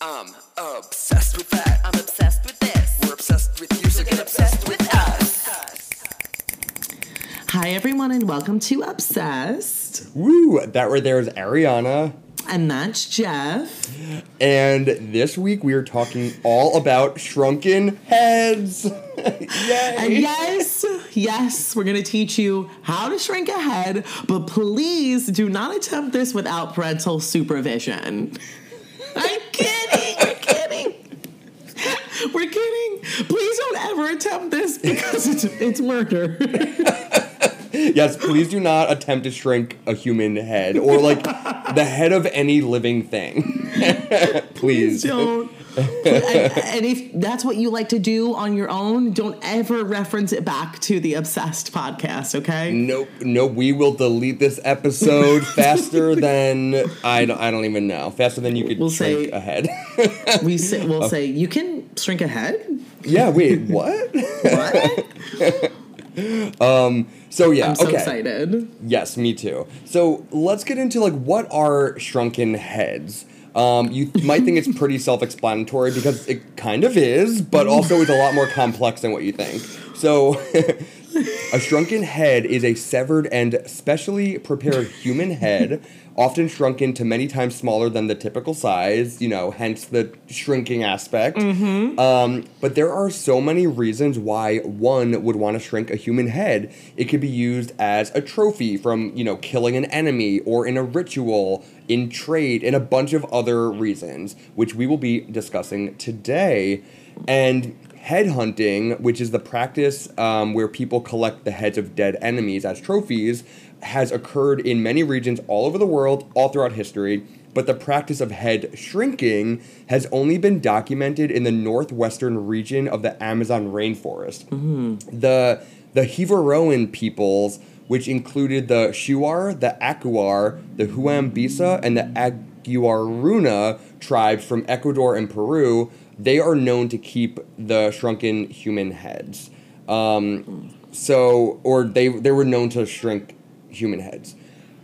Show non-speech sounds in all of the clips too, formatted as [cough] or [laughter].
I'm obsessed with that. I'm obsessed with this. We're obsessed with you, so get obsessed with us. Hi, everyone, and welcome to Obsessed. Woo! That right there is Ariana. And that's Jeff. And this week we are talking all about shrunken heads. [laughs] And Yay! yes, yes, we're going to teach you how to shrink a head, but please do not attempt this without parental supervision. I'm kidding. We're kidding. We're kidding. Please don't ever attempt this because it's, it's murder. [laughs] Yes, please do not attempt to shrink a human head or like the head of any living thing. [laughs] please. don't. And, if that's what you like to do on your own, don't ever reference it back to the Obsessed podcast, okay? Nope, nope. We will delete this episode [laughs] faster than I don't, I don't even know. Faster than you could We'll shrink say- a head. [laughs] We say, we'll say you can shrink ahead? yeah. Wait. What? What? [laughs] Um so yeah. I'm so okay. excited. Yes, me too. So let's get into like what are shrunken heads. Um, you might think it's pretty self-explanatory because it kind of is, but also it's a lot more complex than what you think. So, [laughs] a shrunken head is a severed and specially prepared human head, often shrunken to many times smaller than the typical size. You know, hence the shrinking aspect. Um, but there are so many reasons why one would want to shrink a human head. It could be used as a trophy from, you know, killing an enemy or in a ritual, in trade, and a bunch of other reasons, which we will be discussing today. And headhunting, which is the practice um, where people collect the heads of dead enemies as trophies, has occurred in many regions all over the world, all throughout history but the practice of head shrinking has only been documented in the northwestern region of the Amazon rainforest. The the Jivaroan peoples, which included the Shuar, the Achuar, the Huambisa, and the Aguaruna tribes from Ecuador and Peru, they are known to keep the shrunken human heads. Um, so, or they they were known to shrink human heads.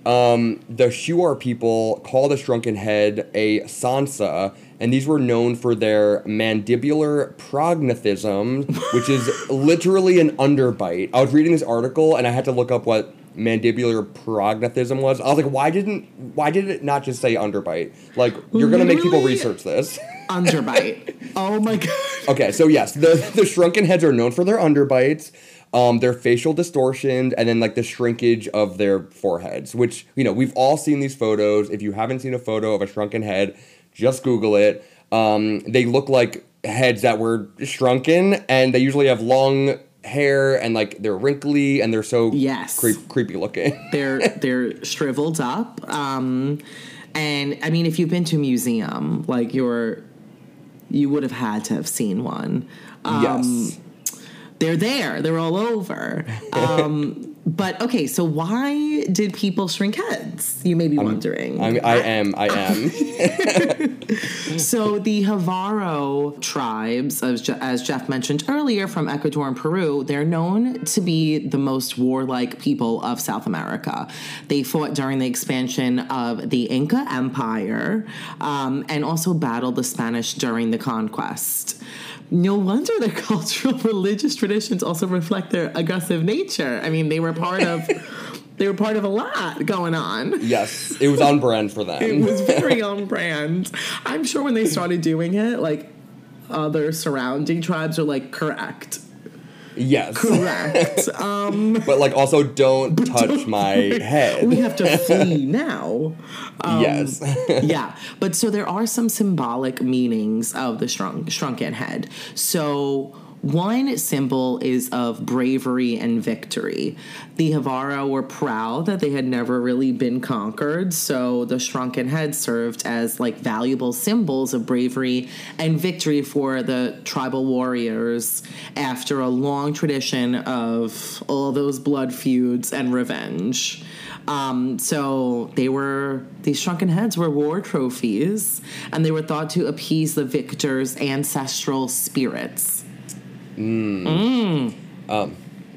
Um, the Shuar people call the shrunken head a tsantsa, and these were known for their mandibular prognathism, [laughs] which is literally an underbite. I was reading this article and I had to look up what mandibular prognathism was. I was like, why didn't why did it not just say underbite? Like you're gonna make people research this. Underbite. [laughs] oh my god. Okay, so yes, the the shrunken heads are known for their underbites, um, their facial distortion, and then like the shrinkage of their foreheads. Which you know we've all seen these photos. If you haven't seen a photo of a shrunken head, just Google it. Um, they look like heads that were shrunken, and they usually have long hair and like they're wrinkly and they're so Yes. creep, creepy looking. [laughs] They're they're shriveled up. Um, and I mean, if you've been to a museum, like you're, you would have had to have seen one. Um, yes. They're there. They're all over. [laughs] Um, but okay, so why did people shrink heads? You may be wondering. I, I am. I am. [laughs] So the Jivaro tribes, as, Je- as Jeff mentioned earlier, from Ecuador and Peru, they're known to be the most warlike people of South America. They fought during the expansion of the Inca Empire um, and also battled the Spanish during the conquest. No wonder their [laughs] cultural religious traditions also reflect their aggressive nature. I mean, they were part of [laughs] they were part of a lot going on. yes, it was on brand for them. It was very [laughs] on brand. I'm sure when they started doing it, like other surrounding tribes are like, correct, yes. correct. [laughs] um, but like also don't touch my head. we have to flee [laughs] now. Um, yes. [laughs] yeah, but so there are some symbolic meanings of the shrunk, shrunken head. So one symbol is of bravery and victory. The Havara were proud that they had never really been conquered, so the shrunken head served as like valuable symbols of bravery and victory for the tribal warriors after a long tradition of all those blood feuds and revenge. Um, so they were these shrunken heads were war trophies, and they were thought to appease the victor's ancestral spirits.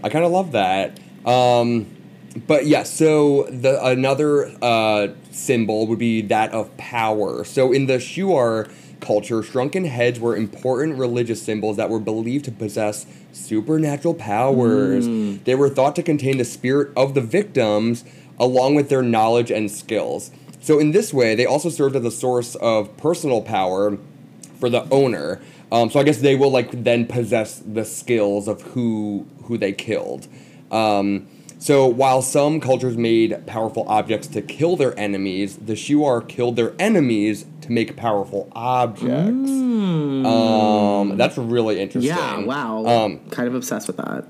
I kind of love that. Um, but yeah, so the another uh, symbol would be that of power. So in the Shuar culture, shrunken heads were important religious symbols that were believed to possess supernatural powers. They were thought to contain the spirit of the victims along with their knowledge and skills. So, in this way, they also served as a source of personal power for the owner. Um, so I guess they will like then possess the skills of who who they killed. Um, so while some cultures made powerful objects to kill their enemies, the Shuar killed their enemies to make powerful objects. Um, that's really interesting. Yeah, wow. Um, kind of obsessed with that.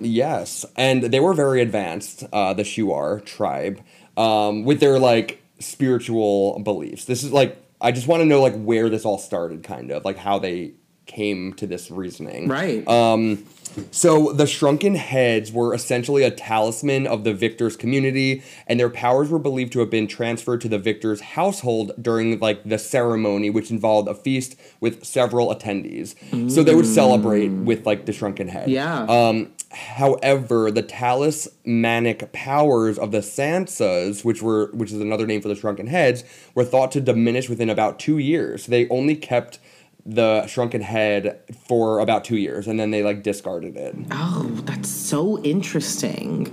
Yes, and they were very advanced, uh, the Shuar tribe, um, with their like spiritual beliefs. This is like I just want to know like where this all started, kind of like how they came to this reasoning. Right. Um, so the shrunken heads were essentially a talisman of the victor's community, and their powers were believed to have been transferred to the victor's household during like the ceremony, which involved a feast with several attendees. So they would celebrate with like the shrunken head. Yeah. Um, however, the talismanic powers of the Tsantsas, which were which is another name for the shrunken heads, were thought to diminish within about two years. They only kept the shrunken head for about two years, and then they like discarded it. oh, that's so interesting.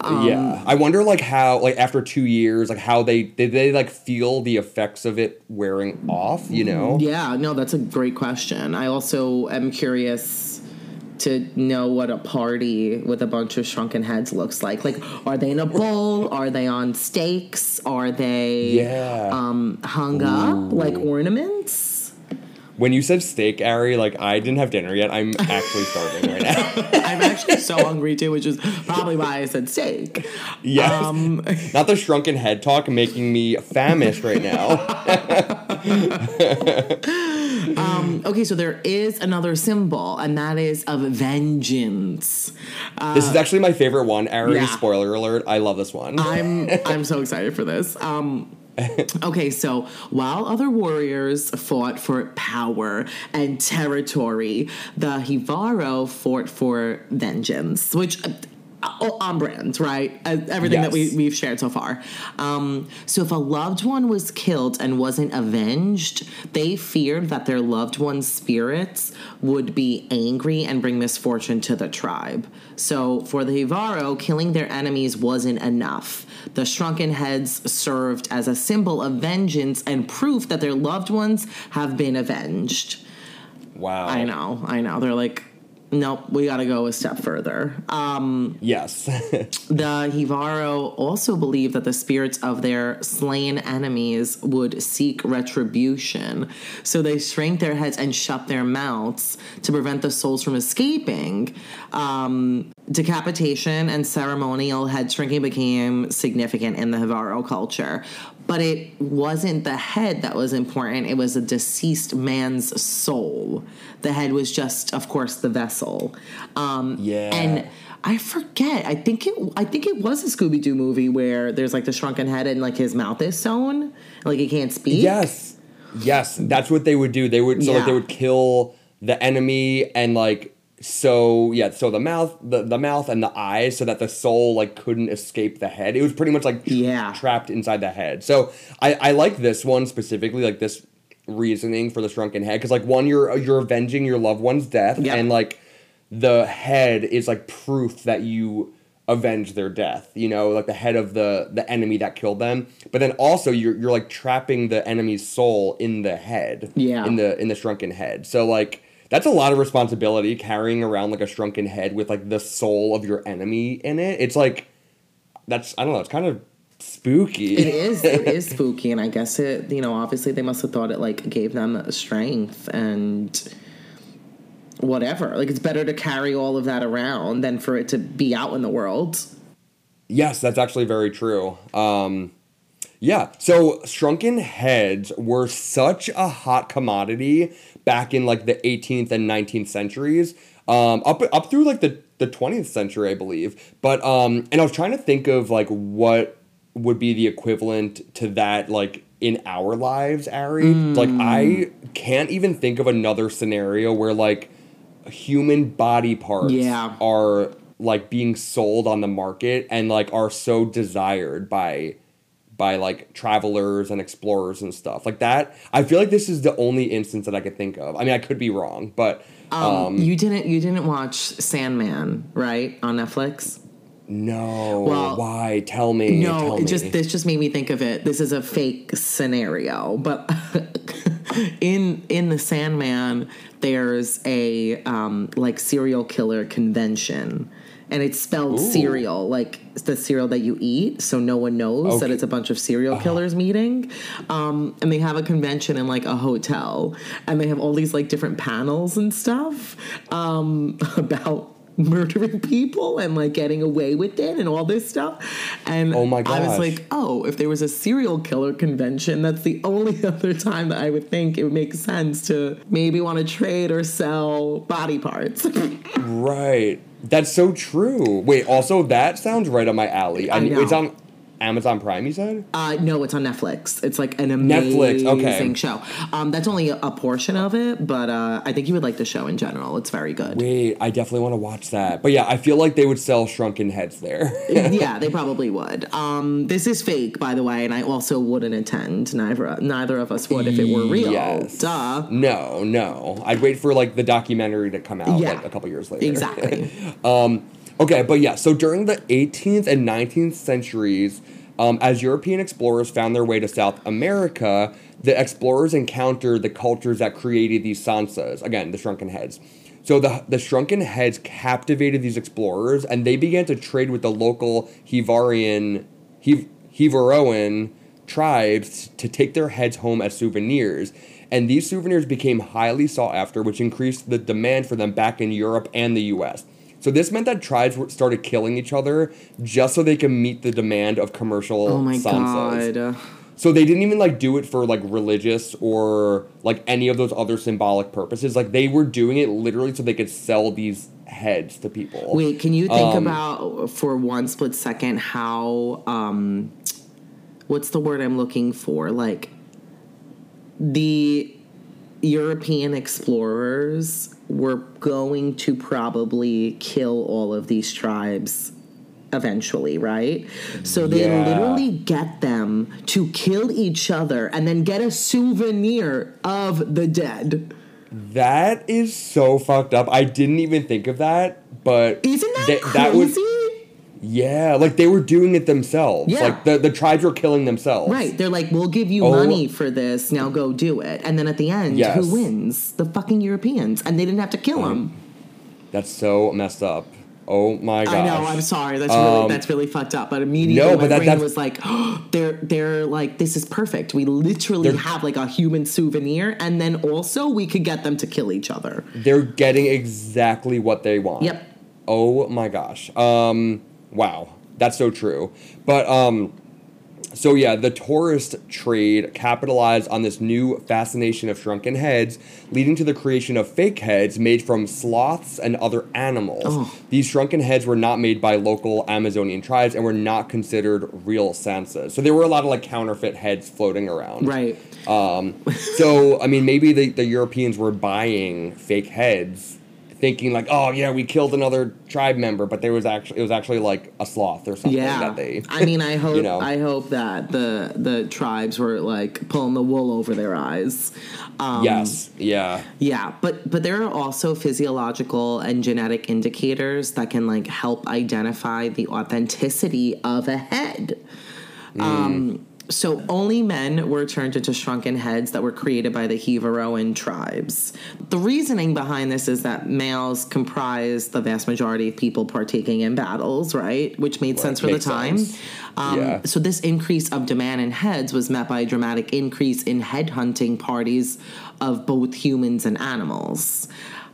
Um, yeah, I wonder like how like after two years, like how they did they like feel the effects of it wearing off? You know? Yeah, no, that's a great question. I also am curious to know what a party with a bunch of shrunken heads looks like. Like, are they in a bowl? Are they on stakes? Are they Yeah. um, hung up like ornaments? When you said steak, Ari, like I didn't have dinner yet. I'm actually starving right now. [laughs] I'm actually so hungry too, which is probably why I said steak. yes. Um, [laughs] Not the shrunken head talk making me famished right now. [laughs] [laughs] okay, so there is another symbol, and that is of vengeance. this is actually my favorite one. Ari, yeah. spoiler alert. I love this one. I'm [laughs] I'm so excited for this. Um [laughs] Okay, so while other warriors fought for power and territory, the Jivaro fought for vengeance, which uh, uh, on brand, right? Everything that we, we've shared so far. Um, so if a loved one was killed and wasn't avenged, they feared that their loved one's spirits would be angry and bring misfortune to the tribe. So for the Jivaro, killing their enemies wasn't enough. The shrunken heads served as a symbol of vengeance and proof that their loved ones have been avenged. wow. I know, I know. They're like, nope, we gotta go a step further. Um, Yes. [laughs] the Jivaro also believed that the spirits of their slain enemies would seek retribution. So they shrank their heads and shut their mouths to prevent the souls from escaping. Um, decapitation and ceremonial head shrinking became significant in the Jivaro culture. But it wasn't the head that was important, it was a deceased man's soul. The head was just, of course, the vessel. Um, Yeah. And I forget. I think it. I think it was a Scooby Doo movie where there's like the shrunken head and like his mouth is sewn, like he can't speak. Yes. Yes, that's what they would do. They would so like they would kill the enemy and like so yeah, so the mouth the, the mouth and the eyes so that the soul like couldn't escape the head. It was pretty much like Yeah. trapped inside the head. So I I like this one specifically like this reasoning for the shrunken head cuz like one you're you're avenging your loved one's death Yep. and like the head is like proof that you avenge their death you know like the head of the the enemy that killed them but then also you're you're like trapping the enemy's soul in the head Yeah. in the in the shrunken head so like that's a lot of responsibility carrying around like a shrunken head with like the soul of your enemy in it it's like that's i don't know it's kind of spooky It is. It is spooky, and I guess it. You know, obviously they must have thought it like gave them strength and whatever. Like it's better to carry all of that around than for it to be out in the world. Yes, that's actually very true. Um, yeah, so shrunken heads were such a hot commodity back in like the 18th and 19th centuries, um, up up through like the the 20th century, I believe. But um, and I was trying to think of like what would be the equivalent to that like in our lives, Ari. Like I can't even think of another scenario where like human body parts Yeah. are like being sold on the market and like are so desired by by like travelers and explorers and stuff like that. I feel like this is the only instance that I could think of. I mean, I could be wrong, but um, you didn't you didn't watch Sandman, right? On Netflix? no. Well, why? Tell me. No, tell it me. just this just made me think of it. This is a fake scenario, but [laughs] in in the Sandman, there's a um, like serial killer convention, and it's spelled Ooh. cereal, like the cereal that you eat, so no one knows that it's a bunch of serial killers meeting. Um, and they have a convention in like a hotel, and they have all these like different panels and stuff um, [laughs] about murdering people and like getting away with it and all this stuff. And Oh my I was like, oh, if there was a serial killer convention, that's the only [laughs] other time that I would think it would make sense to maybe want to trade or sell body parts. [laughs] Right. That's so true. Wait, also that sounds right on my alley. I know. It's on Amazon Prime, you said? Uh, no, it's on Netflix. It's like an Netflix, amazing okay. show. Um, that's only a, portion of it, but uh, I think you would like the show in general. It's very good. Wait, I definitely want to watch that. But yeah, I feel like they would sell shrunken heads there. [laughs] yeah, [laughs] they probably would. Um, this is fake, by the way, and I also wouldn't attend. Neither neither of us would if it were real. Yes. Duh. No, no. I'd wait for like the documentary to come out Yeah. like a couple years later. Exactly. [laughs] Okay, but yeah, so during the 18th and 19th centuries, um, as European explorers found their way to South America, the explorers encountered the cultures that created these tsantsas. Again, the shrunken heads. So the, the shrunken heads captivated these explorers, and they began to trade with the local Hivarian, Hiv, Jivaroan tribes to take their heads home as souvenirs. And these souvenirs became highly sought after, which increased the demand for them back in Europe and the US. So this meant that tribes were- started killing each other just so they could meet the demand of commercial Oh my god. So they didn't even like do it for like religious or like any of those other symbolic purposes. Like they were doing it literally so they could sell these heads to people. Wait, can you think Um, about for one split second how um what's the word I'm looking for? Like the European explorers were going to probably kill all of these tribes eventually, right? So they Yeah. literally get them to kill each other and then get a souvenir of the dead. That is so fucked up. I didn't even think of that, but Isn't that th- crazy? that was yeah, like they were doing it themselves. Yeah. Like the, the tribes were killing themselves. Right. They're like, we'll give you Oh. money for this. Now go do it. And then at the end, Yes. who wins? The fucking Europeans. And they didn't have to kill them. That's so messed up. Oh my god! I know. I'm sorry. That's really Um, that's really fucked up. But immediately no, my but that- brain was like, [gasps] they're they're like, this is perfect. We literally have like a human souvenir, and then also we could get them to kill each other. They're getting exactly what they want. Yep. Oh my gosh. Um wow. That's so true. But um so yeah, the tourist trade capitalized on this new fascination of shrunken heads, leading to the creation of fake heads made from sloths and other animals. Oh. These shrunken heads were not made by local Amazonian tribes and were not considered real tsantsas. So there were a lot of like counterfeit heads floating around. Right. Um, so I mean, maybe the, the Europeans were buying fake heads, thinking like, oh yeah, we killed another tribe member, but there was actually it was actually like a sloth or something Yeah. that they. [laughs] I mean, I [laughs] hope know. I hope that the the tribes were like pulling the wool over their eyes. Um, yes. Yeah. Yeah, but but there are also physiological and genetic indicators that can like help identify the authenticity of a head. Um, so only men were turned into shrunken heads that were created by the Jivaroan tribes. The reasoning behind this is that males comprise the vast majority of people partaking in battles, right? Which made sense for the time. Um, Yeah. So this increase of demand in heads was met by a dramatic increase in head hunting parties of both humans and animals.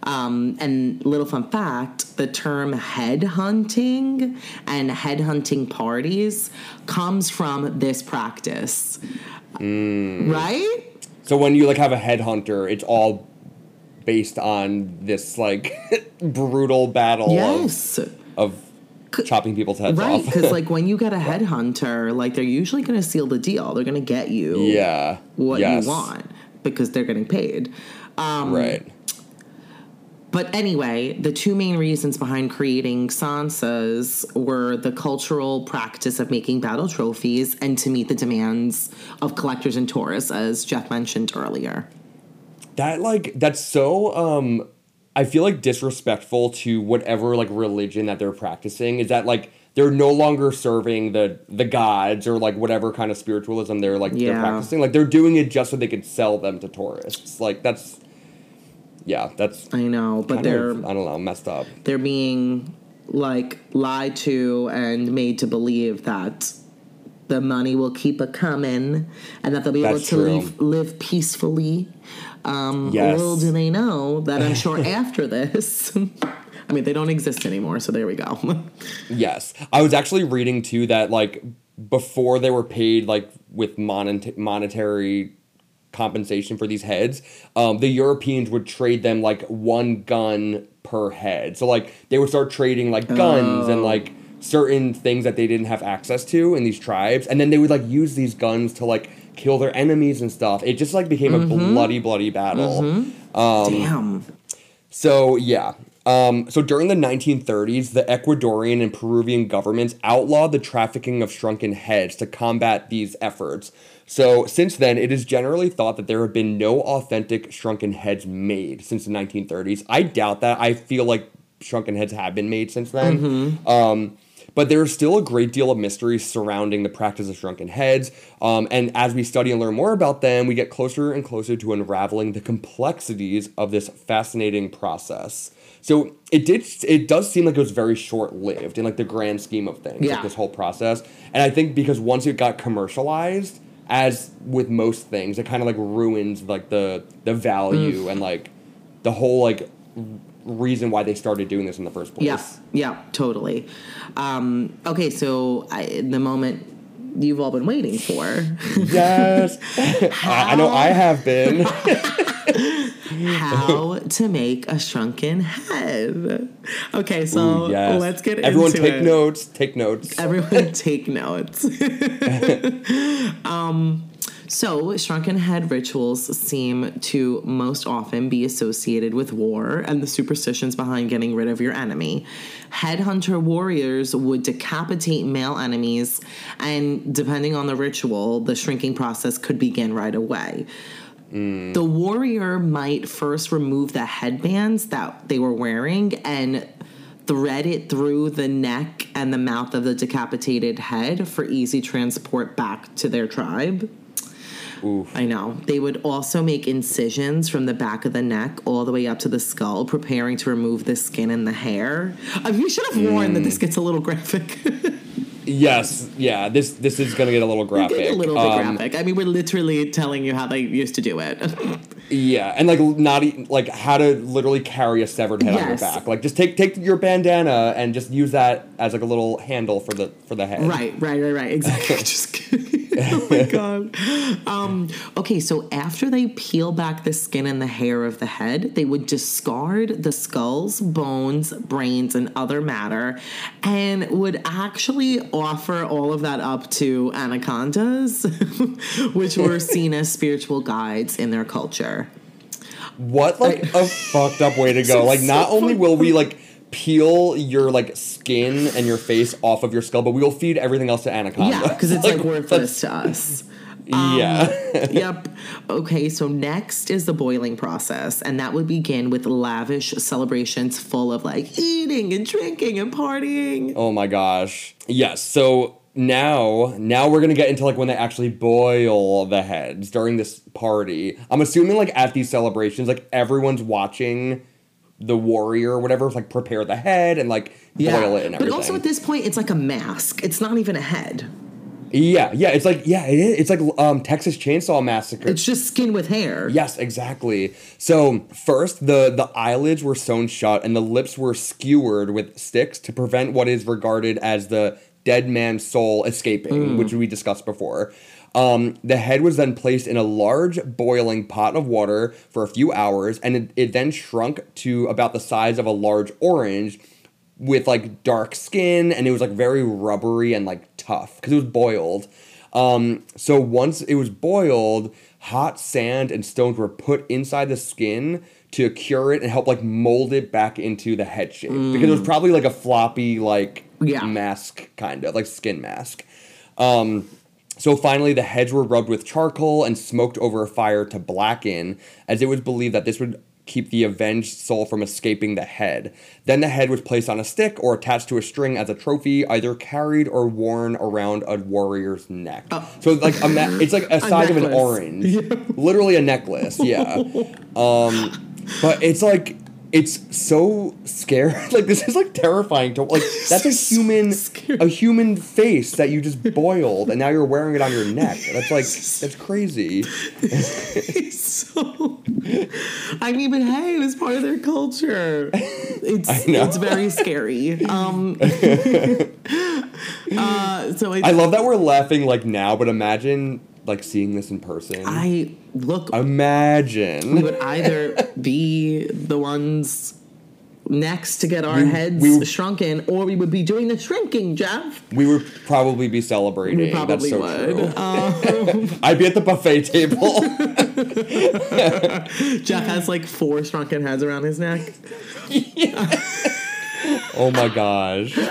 Um, and little fun fact: the term head hunting and head hunting parties comes from this practice, right? So when you like have a headhunter, it's all based on this like [laughs] brutal battle Yes. of, of chopping people's heads Right, off. because like [laughs] when you get a headhunter, like they're usually going to seal the deal. They're going to get you yeah. what yes. you want because they're getting paid. Um, Right. But anyway, the two main reasons behind creating Tsantsas were the cultural practice of making battle trophies and to meet the demands of collectors and tourists, as Jeff mentioned earlier. That like that's so um I feel like disrespectful to whatever like religion that they're practicing is that like they're no longer serving the the gods or like whatever kind of spiritualism they're like Yeah. they're practicing. Like they're doing it just so they could sell them to tourists. Like that's yeah, that's I know, but they're of, I don't know, messed up. they're being like lied to and made to believe that the money will keep a coming and that they'll be able to live, live peacefully. Um, Yes. Little do they know that I'm sure [laughs] after this, [laughs] I mean, they don't exist anymore, so there we go. [laughs] Yes. I was actually reading too that like before they were paid like with monet- monetary compensation for these heads, um, the Europeans would trade them like one gun per head. So like they would start trading like guns and Oh. like certain things that they didn't have access to in these tribes and then they would like use these guns to like kill their enemies and stuff. It just like became a bloody bloody battle. Um, Damn. So yeah. Um, so during the 1930s, the Ecuadorian and Peruvian governments outlawed the trafficking of shrunken heads to combat these efforts. So since then, it is generally thought that there have been no authentic shrunken heads made since the 1930s. I doubt that. I feel like shrunken heads have been made since then. Um, but there is still a great deal of mystery surrounding the practice of shrunken heads. Um, and as we study and learn more about them, we get closer and closer to unraveling the complexities of this fascinating process. So it did. It does seem like it was very short lived in like the grand scheme of things. Yeah. Like this whole process, and I think because once it got commercialized, as with most things, it kind of like ruins like the the value Mm. and like the whole like reason why they started doing this in the first place. Yeah, yeah, totally. Um, okay, so I, the moment you've all been waiting for. Yes. [laughs] I, I know I have been. [laughs] how to make a shrunken head. Okay, so Ooh, yes. let's get into it. Everyone into take it. notes. Take notes. Everyone [laughs] take notes. [laughs] um, so, shrunken head rituals seem to most often be associated with war and the superstitions behind getting rid of your enemy. Headhunter warriors would decapitate male enemies, and depending on the ritual, the shrinking process could begin right away. The warrior might first remove the headbands that they were wearing and thread it through the neck and the mouth of the decapitated head for easy transport back to their tribe. Oof. I know. They would also make incisions from the back of the neck all the way up to the skull, preparing to remove the skin and the hair. Uh, we should have warned that this gets a little graphic. [laughs] Yes. Yeah. This this is gonna get a little graphic. a little Um, graphic. I mean, we're literally telling you how they used to do it. [laughs] Yeah, and like not e- like how to literally carry a severed head on your back. Like just take take your bandana and just use that as like a little handle for the for the head. Right, right, right, right. Exactly. [laughs] [laughs] Oh my [laughs] god. Um, okay, so after they peel back the skin and the hair of the head, they would discard the skulls, bones, brains, and other matter, and would actually offer all of that up to anacondas, [laughs] which were seen as spiritual guides in their culture. What like a fucked up way to go. Like not only will we like peel your like skin and your face off of your skull, but we will feed everything else to anaconda. Yeah, because it's [laughs] like, worthless to us. [laughs] Yeah. Um, yep. Okay, so next is the boiling process, and that would begin with lavish celebrations full of like eating and drinking and partying. oh my gosh. Yes. So now now we're gonna get into like when they actually boil the heads during this party. I'm assuming like at these celebrations, like everyone's watching the warrior or whatever, like prepare the head and like boil it and everything. but also at this point, it's like a mask. It's not even a head. Yeah, yeah, it's like yeah, it is. It's like um Texas Chainsaw Massacre. It's just skin with hair. Yes, exactly. So first, the the eyelids were sewn shut and the lips were skewered with sticks to prevent what is regarded as the dead man's soul escaping, which we discussed before. Um, the head was then placed in a large boiling pot of water for a few hours, and it, it then shrunk to about the size of a large orange with like dark skin, and it was like very rubbery and like tough because it was boiled. Um, so once it was boiled, hot sand and stones were put inside the skin to cure it and help like mold it back into the head shape because it was probably like a floppy like Yeah. mask kind of like skin mask. Um, so finally, the heads were rubbed with charcoal and smoked over a fire to blacken, as it was believed that this would keep the avenged soul from escaping the head. Then the head was placed on a stick or attached to a string as a trophy, either carried or worn around a warrior's neck. So like a ma- it's like a [laughs] size of an orange, [laughs] literally a necklace. Yeah. [laughs] Um, but it's like it's so scary. [laughs] Like this is like terrifying to like. [laughs] That's a human, a human face that you just boiled, and now you're wearing it on your neck. That's like that's crazy. [laughs] It's so I mean, but hey, it was part of their culture. It's I it's very scary. Um, uh, so it's, I love that we're laughing like now, but imagine like seeing this in person. I look. Imagine we would either be the ones next to get our We- heads we shrunken, or we would be doing the shrinking, Jeff. We would probably be celebrating. We probably That's so would. Um, [laughs] I'd be at the buffet table. [laughs] [laughs] Jeff has like four shrunken heads around his neck. Oh my gosh. [laughs]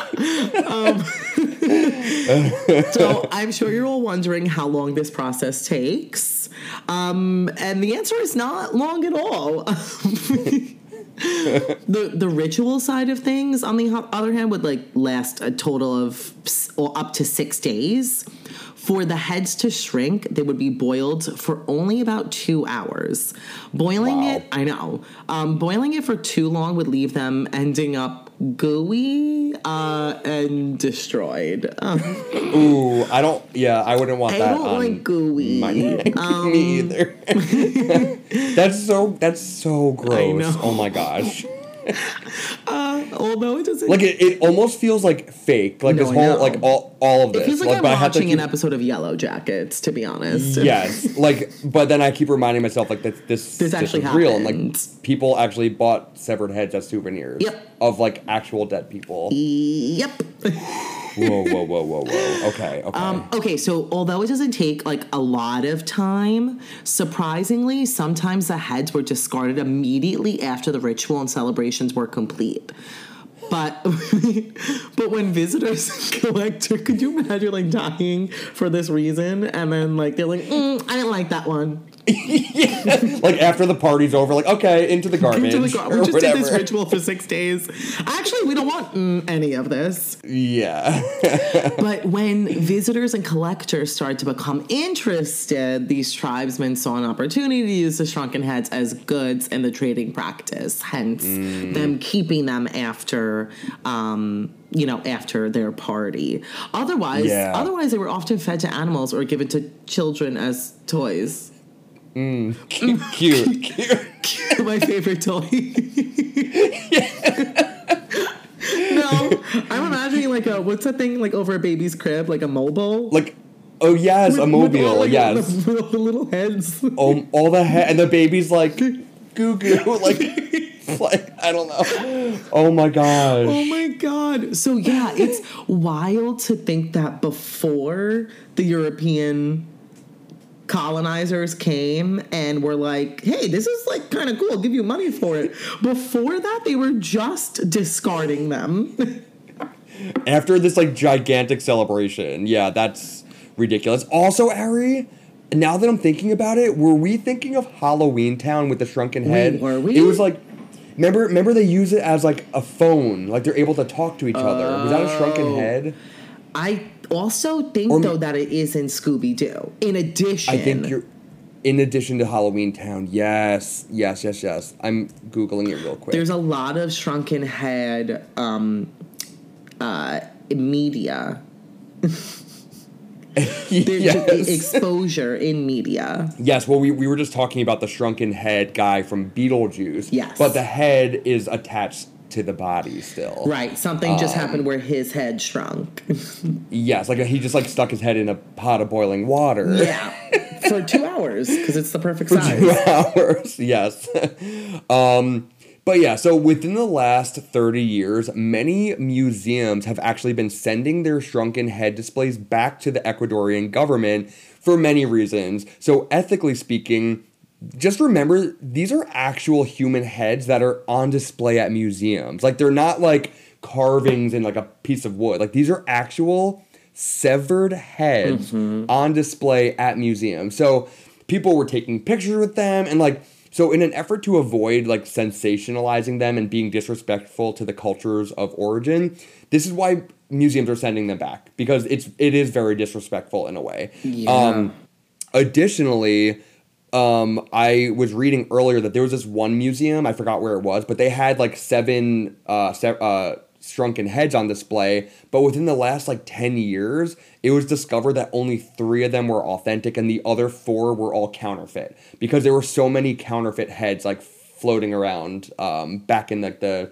So I'm sure you're all wondering how long this process takes. Um, and the answer is not long at all. [laughs] the the ritual side of things, on the other hand, would like last a total of or up to six days. For the heads to shrink, they would be boiled for only about two hours. Boiling Wow. it, I know, um, boiling it for too long would leave them ending up gooey uh, and destroyed. Um, [laughs] Ooh, I don't. Yeah, I wouldn't want I that. I don't on like gooey. [laughs] Um, Me either. [laughs] that's so. That's so gross. Oh my gosh. Although it doesn't. Like it, it almost feels like fake. Like No, this whole like all all of this. it feels like, I I'm watching keep, an episode of Yellow Jackets, to be honest. Yes, [laughs] like, but then I keep reminding myself like that this This actually is real and like people actually bought severed heads as souvenirs. Yep. Of like actual dead people. Yep. [laughs] whoa, whoa, whoa, whoa, whoa. Okay, okay. Um, okay, so although it doesn't take like a lot of time, surprisingly, sometimes the heads were discarded immediately after the ritual and celebrations were complete. But [laughs] but when visitors [laughs] collect, could you imagine like dying for this reason and then like they're like, mm, I didn't like that one. [laughs] like after the party's over, like okay, into the garbage Into the gar- we just did this ritual for six days. Actually, we don't want mm, any of this. Yeah. [laughs] But when visitors and collectors started to become interested, these tribesmen saw an opportunity to use the shrunken heads as goods in the trading practice, hence them keeping them after. Um, you know, after their party. Otherwise, Yeah. otherwise they were often fed to animals or given to children as toys. [laughs] cute, cute, [laughs] cute. My favorite toy. [laughs] no, I'm imagining like a what's that thing like over a baby's crib, like a mobile. Like, oh yes, With- a with all, mobile, like, yes. The, with all the little heads. Um, all the head and the baby's like goo goo, like, like I don't know. Oh my gosh. Oh my god. So yeah, it's wild to think that before the European colonizers came and were like, "Hey, this is like kind of cool. I'll give you money for it." Before that, they were just discarding them. [laughs] After this like gigantic celebration, yeah, that's ridiculous. Also, Ari, now that I'm thinking about it, were we thinking of Halloween Town with the shrunken head? were we? It was like. Remember, remember they use it as like a phone, like they're able to talk to each other. Was that a shrunken Oh. head? I also think Or- though that it is in Scooby Doo. In addition, I think you're. In addition to Halloween Town, yes, yes, yes, yes. I'm googling it real quick. there's a lot of shrunken head um, uh, media. [laughs] Yes. exposure in media. Yes, well, we, we were just talking about the shrunken head guy from Beetlejuice. Yes. But the head is attached to the body still. Right, something just Um, happened where his head shrunk. Yes, like he just like stuck his head in a pot of boiling water. yeah, for two hours because it's the perfect [laughs] For size. two hours. Yes. [laughs] um, But yeah, so within the last 30 years, many museums have actually been sending their shrunken head displays back to the Ecuadorian government for many reasons. So, ethically speaking, just remember these are actual human heads that are on display at museums. Like, they're not like carvings in like a piece of wood. Like, these are actual severed heads on display at museums. So, people were taking pictures with them and like so in an effort to avoid like sensationalizing them and being disrespectful to the cultures of origin this is why museums are sending them back because it's it is very disrespectful in a way Yeah. um additionally um i was reading earlier that there was this one museum i forgot where it was but they had like seven uh, se- uh shrunken heads on display. But within the last like 10 years it was discovered that only three of them were authentic and the other four were all counterfeit. Because there were so many counterfeit heads like floating around um back in like the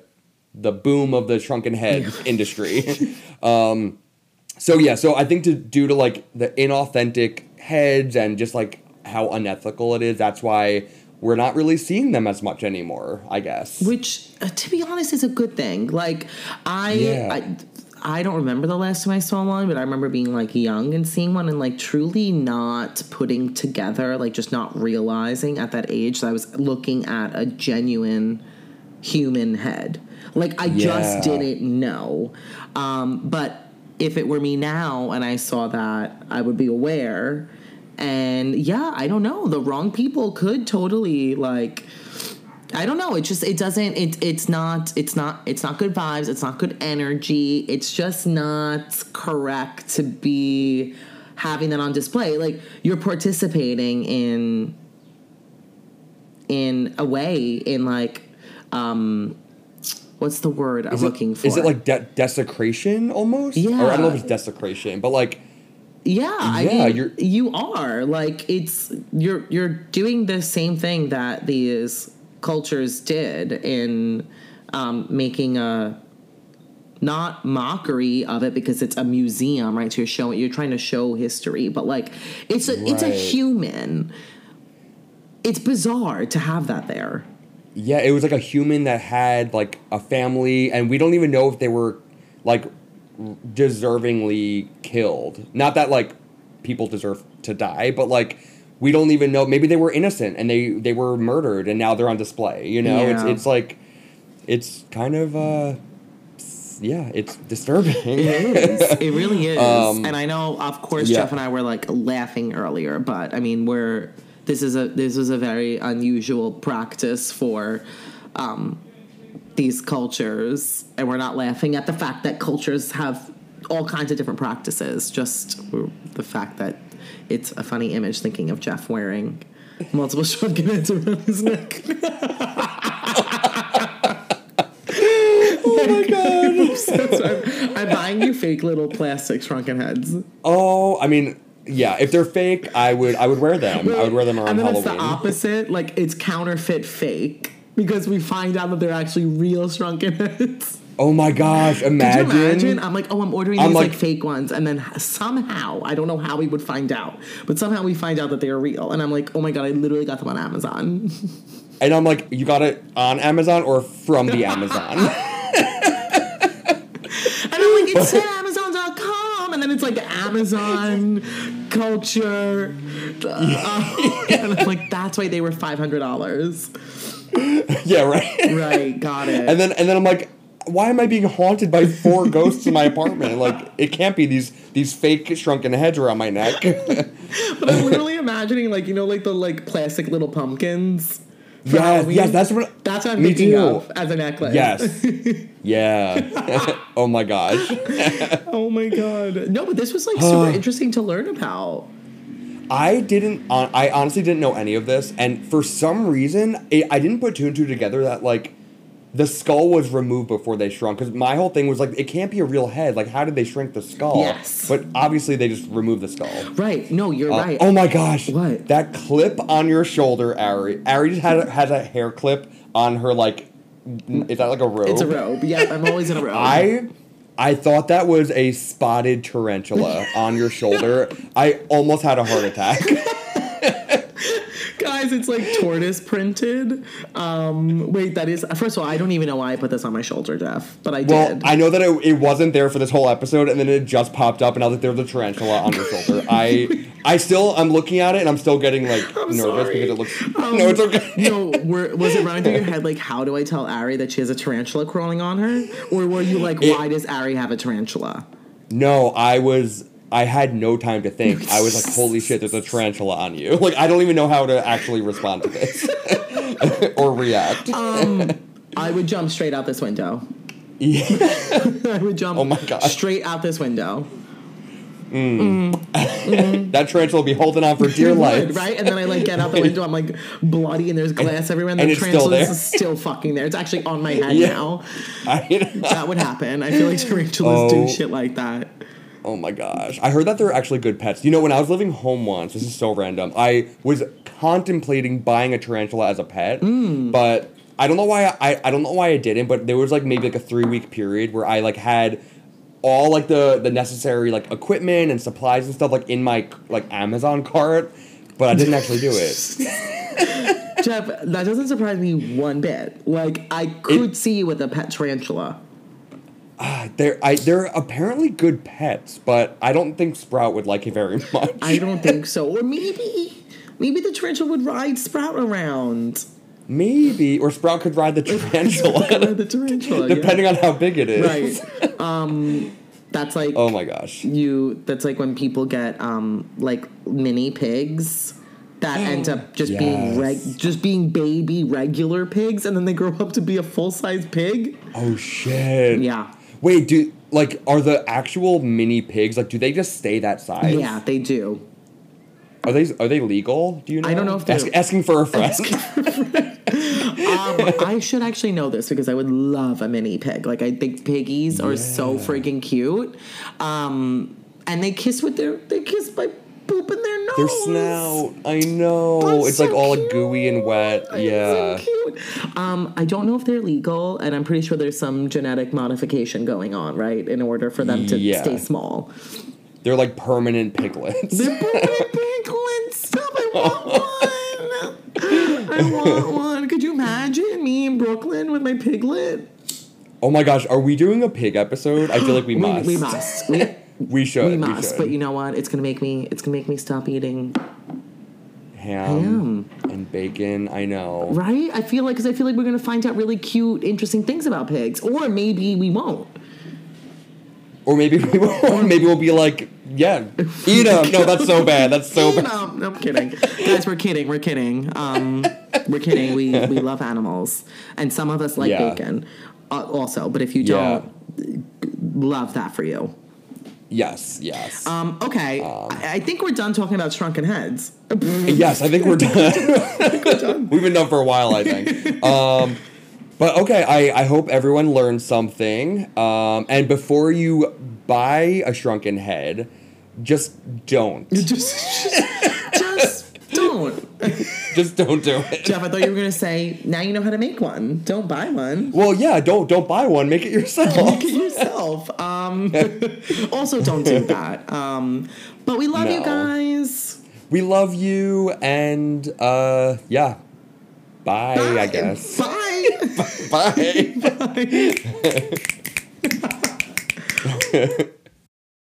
the boom of the shrunken head [laughs] industry. Um so yeah, so I think to due to like the inauthentic heads and just like how unethical it is, that's why we're not really seeing them as much anymore. I guess. Which, uh, to be honest, is a good thing. Like, I, Yeah. I, I don't remember the last time I saw one, but I remember being like young and seeing one and like truly not putting together, like just not realizing at that age that I was looking at a genuine human head. Like, I Yeah. just didn't know. Um, but if it were me now and I saw that, I would be aware. And yeah, I don't know. The wrong people could totally like I don't know. It just it doesn't it it's not it's not it's not good vibes. It's not good energy. It's just not correct to be having that on display. Like you're participating in in a way in like um what's the word I'm it- looking for? Is it like de- desecration almost? Or I don't know if it's desecration, but like Yeah, I Yeah, mean, you're- you are like it's you're you're doing the same thing that these cultures did in um, making a not mockery of it because it's a museum, right? So you're showing you're trying to show history, but like it's a it's a human. It's bizarre to have that there. yeah, it was like a human that had like a family, and we don't even know if they were like deservingly killed. Not that like people deserve to die, but like we don't even know. Maybe they were innocent and they they were murdered, and now they're on display. You know, it's it's like it's kind of uh yeah, it's disturbing. It is. [laughs] it really is. Um, and I know, of course, yeah. Jeff and I were like laughing earlier, but I mean, we're this is a this is a very unusual practice for um, these cultures, and we're not laughing at the fact that cultures have all kinds of different practices. Just the fact that it's a funny image thinking of Jeff wearing multiple [laughs] shrunken heads around his neck. oh my [laughs] god. [laughs] I'm, I'm buying you fake little plastic shrunken heads. Oh, I mean, yeah. If they're fake, I would I would wear them. I would wear them around and then Halloween. it's the opposite. Like it's counterfeit fake because we find out that they're actually real shrunken heads. oh my gosh! Could Imagine. you imagine? I'm like, oh, I'm ordering I'm these like, like- fake ones, and then somehow I don't know how we would find out, but somehow we find out that they are real, and I'm like, oh my god, I literally got them on Amazon. [laughs] And I'm like, you got it on Amazon or from the Amazon? [laughs] And I'm like, it said [laughs] Amazon.com, and then it's like Amazon culture. Uh, and I'm like, that's why they were five hundred dollars. [laughs] yeah, right. Right, got it. And then and then I'm like, why am I being haunted by four [laughs] ghosts in my apartment? Like, it can't be these these fake shrunken heads around my neck. [laughs] But I'm literally imagining, like, you know, like the like plastic little pumpkins. Yeah, yes, Halloween. yes, that's what. That's what I'm thinking too. of as a necklace. Yes. yeah. oh my gosh. oh my god. No, but this was like [sighs] super interesting to learn about. I didn't. I honestly didn't know any of this, and for some reason, it, I didn't put two and two together. That like, the skull was removed before they shrunk. Because my whole thing was like, it can't be a real head. Like, how did they shrink the skull? Yes. But obviously, they just removed the skull. Right. No, you're Uh, right. Oh my gosh! What? That clip on your shoulder, Ari? Ari just had a, has a hair clip on her. Like, is that like a robe? It's a robe. Yeah, I'm always in a [laughs] robe. I I thought that was a spotted tarantula on your shoulder. I almost had a heart attack. [laughs] It's like tortoise printed. Um, wait, that is first of all, I don't even know why I put this on my shoulder, Jeff, but I Well, did. I know that it, it wasn't there for this whole episode, and then it just popped up, and I was like, "There's a tarantula on your shoulder." [laughs] I, I still, I'm looking at it, and I'm still getting like I'm nervous sorry. because it looks. [laughs] Um, no, it's okay. no, were, was it running through your [laughs] head like, how do I tell Ari that she has a tarantula crawling on her, or were you like, It- why does Ari have a tarantula? No, I was. I had no time to think. I was like, "Holy shit! There's a tarantula on you!" [laughs] Like, I don't even know how to actually respond to this [laughs] or react. Um, [laughs] I would jump straight out this window. Yeah. I would jump Oh my gosh. straight out this window. that tarantula will be holding on for dear would, life. right? And then I like get out the window, I'm like bloody, and there's glass everywhere, and, and the tarantula is still fucking there. It's actually on my head Yeah. now. I, That would happen. I feel like tarantulas Oh. do shit like that. Oh my gosh. I heard that they're actually good pets. You know, when I was living home once, this is so random, I was contemplating buying a tarantula as a pet, Hmm. but I don't know why I, I don't know why I didn't, but there was like maybe like a three week period where I like had all like the the necessary like equipment and supplies and stuff like in my like Amazon cart, but I didn't actually do it. [laughs] [laughs] Jeff, that doesn't surprise me one bit. Like I could see you with a pet tarantula. They're I they're apparently good pets, but I don't think Sprout would like it very [laughs] much. I don't think so. Or maybe maybe the tarantula would ride Sprout around. Maybe or Sprout could ride the [laughs] tarantula. the tarantula. yeah. depending on how big it is. Right. [laughs] Um that's like Oh my gosh. you that's like when people get um like mini pigs that [gasps] end up just being reg- just being baby regular pigs and then they grow up to be a full-size pig. Oh shit. Yeah. Wait, do like are the actual mini pigs like do they just stay that size? Yeah, they do. Are they are they legal? Do you know? I don't know if they're- Ask, asking [laughs] for a friend. Um, I should actually know this because I would love a mini pig. Like I think piggies are so freaking cute. Um, and they kiss with their they kiss by pooping their nose. Their snout. I know. That's it's like all cute. gooey and wet. It's so Yeah. cute. Um, I don't know if they're legal, and I'm pretty sure there's some genetic modification going on, right, in order for them to Yeah. stay small. They're like permanent piglets. They're permanent [laughs] piglets. Stop! I want one. I want one. Could you imagine me in Brooklyn with my piglet? oh my gosh, are we doing a pig episode? I feel like we must. [gasps] We, we must. We, We should. we must. should. But you know what? It's gonna make me. It's gonna make me stop eating. ham, and bacon. I know. Right? I feel like because I feel like we're gonna find out really cute, interesting things about pigs, or maybe we won't. Or maybe [laughs] we or maybe we'll be like, yeah, [laughs] eat them. No, that's so bad. That's so bad. no, no, I'm kidding, guys. We're kidding. We're kidding. Um, we're kidding. We we love animals, and some of us like Yeah. bacon, uh, also. But if you don't, love that for you. Yes, yes. Um, okay, I, I think we're done talking about shrunken heads. [laughs] yes, [laughs] I think we're done. We've been done for a while, I think. [laughs] Um, but okay, I, I hope everyone learned something. Um, and before you buy a shrunken head, just don't. just, just don't. [laughs] Just don't do it. Jeff, I thought you were gonna say now you know how to make one. Don't buy one. Well, yeah, don't don't buy one. Make it yourself. Make it yourself. Um, [laughs] also, don't do that. Um, but we love you guys. We love you, and uh, yeah. Bye, I guess. Bye. [laughs] bye. Bye. Bye.